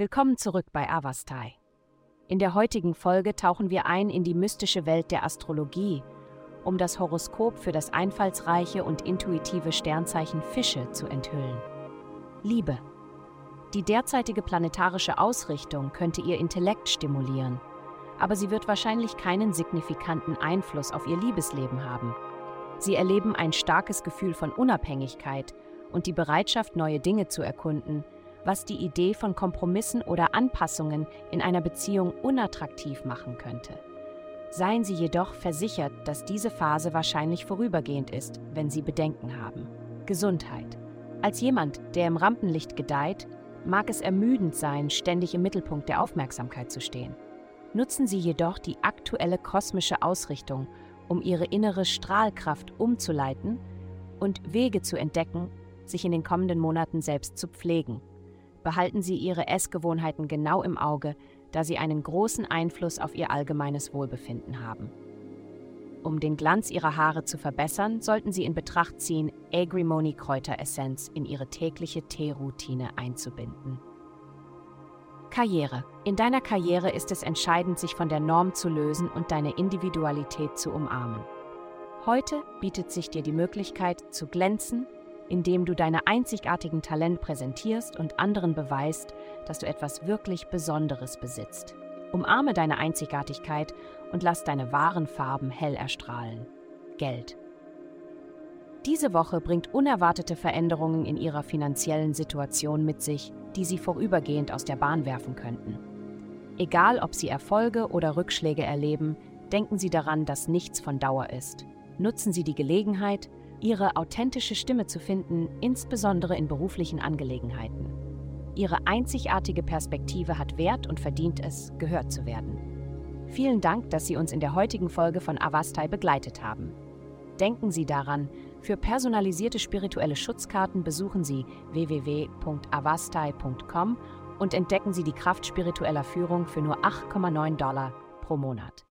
Willkommen zurück bei Avastai. In der heutigen Folge tauchen wir ein in die mystische Welt der Astrologie, um das Horoskop für das einfallsreiche und intuitive Sternzeichen Fische zu enthüllen. Liebe. Die derzeitige planetarische Ausrichtung könnte ihr Intellekt stimulieren, aber sie wird wahrscheinlich keinen signifikanten Einfluss auf ihr Liebesleben haben. Sie erleben ein starkes Gefühl von Unabhängigkeit und die Bereitschaft, neue Dinge zu erkunden, was die Idee von Kompromissen oder Anpassungen in einer Beziehung unattraktiv machen könnte. Seien Sie jedoch versichert, dass diese Phase wahrscheinlich vorübergehend ist, wenn Sie Bedenken haben. Gesundheit. Als jemand, der im Rampenlicht gedeiht, mag es ermüdend sein, ständig im Mittelpunkt der Aufmerksamkeit zu stehen. Nutzen Sie jedoch die aktuelle kosmische Ausrichtung, um Ihre innere Strahlkraft umzuleiten und Wege zu entdecken, sich in den kommenden Monaten selbst zu pflegen behalten Sie Ihre Essgewohnheiten genau im Auge, da sie einen großen Einfluss auf Ihr allgemeines Wohlbefinden haben. Um den Glanz Ihrer Haare zu verbessern, sollten Sie in Betracht ziehen, Agrimony Kräuteressenz in Ihre tägliche Teeroutine einzubinden. Karriere. In deiner Karriere ist es entscheidend, sich von der Norm zu lösen und deine Individualität zu umarmen. Heute bietet sich dir die Möglichkeit zu glänzen indem du deine einzigartigen Talent präsentierst und anderen beweist, dass du etwas wirklich Besonderes besitzt. Umarme deine Einzigartigkeit und lass deine wahren Farben hell erstrahlen. Geld. Diese Woche bringt unerwartete Veränderungen in ihrer finanziellen Situation mit sich, die sie vorübergehend aus der Bahn werfen könnten. Egal, ob sie Erfolge oder Rückschläge erleben, denken Sie daran, dass nichts von Dauer ist. Nutzen Sie die Gelegenheit, ihre authentische Stimme zu finden, insbesondere in beruflichen Angelegenheiten. Ihre einzigartige Perspektive hat Wert und verdient es, gehört zu werden. Vielen Dank, dass Sie uns in der heutigen Folge von Avastai begleitet haben. Denken Sie daran, für personalisierte spirituelle Schutzkarten besuchen Sie www.avastai.com und entdecken Sie die Kraft spiritueller Führung für nur 8,9 Dollar pro Monat.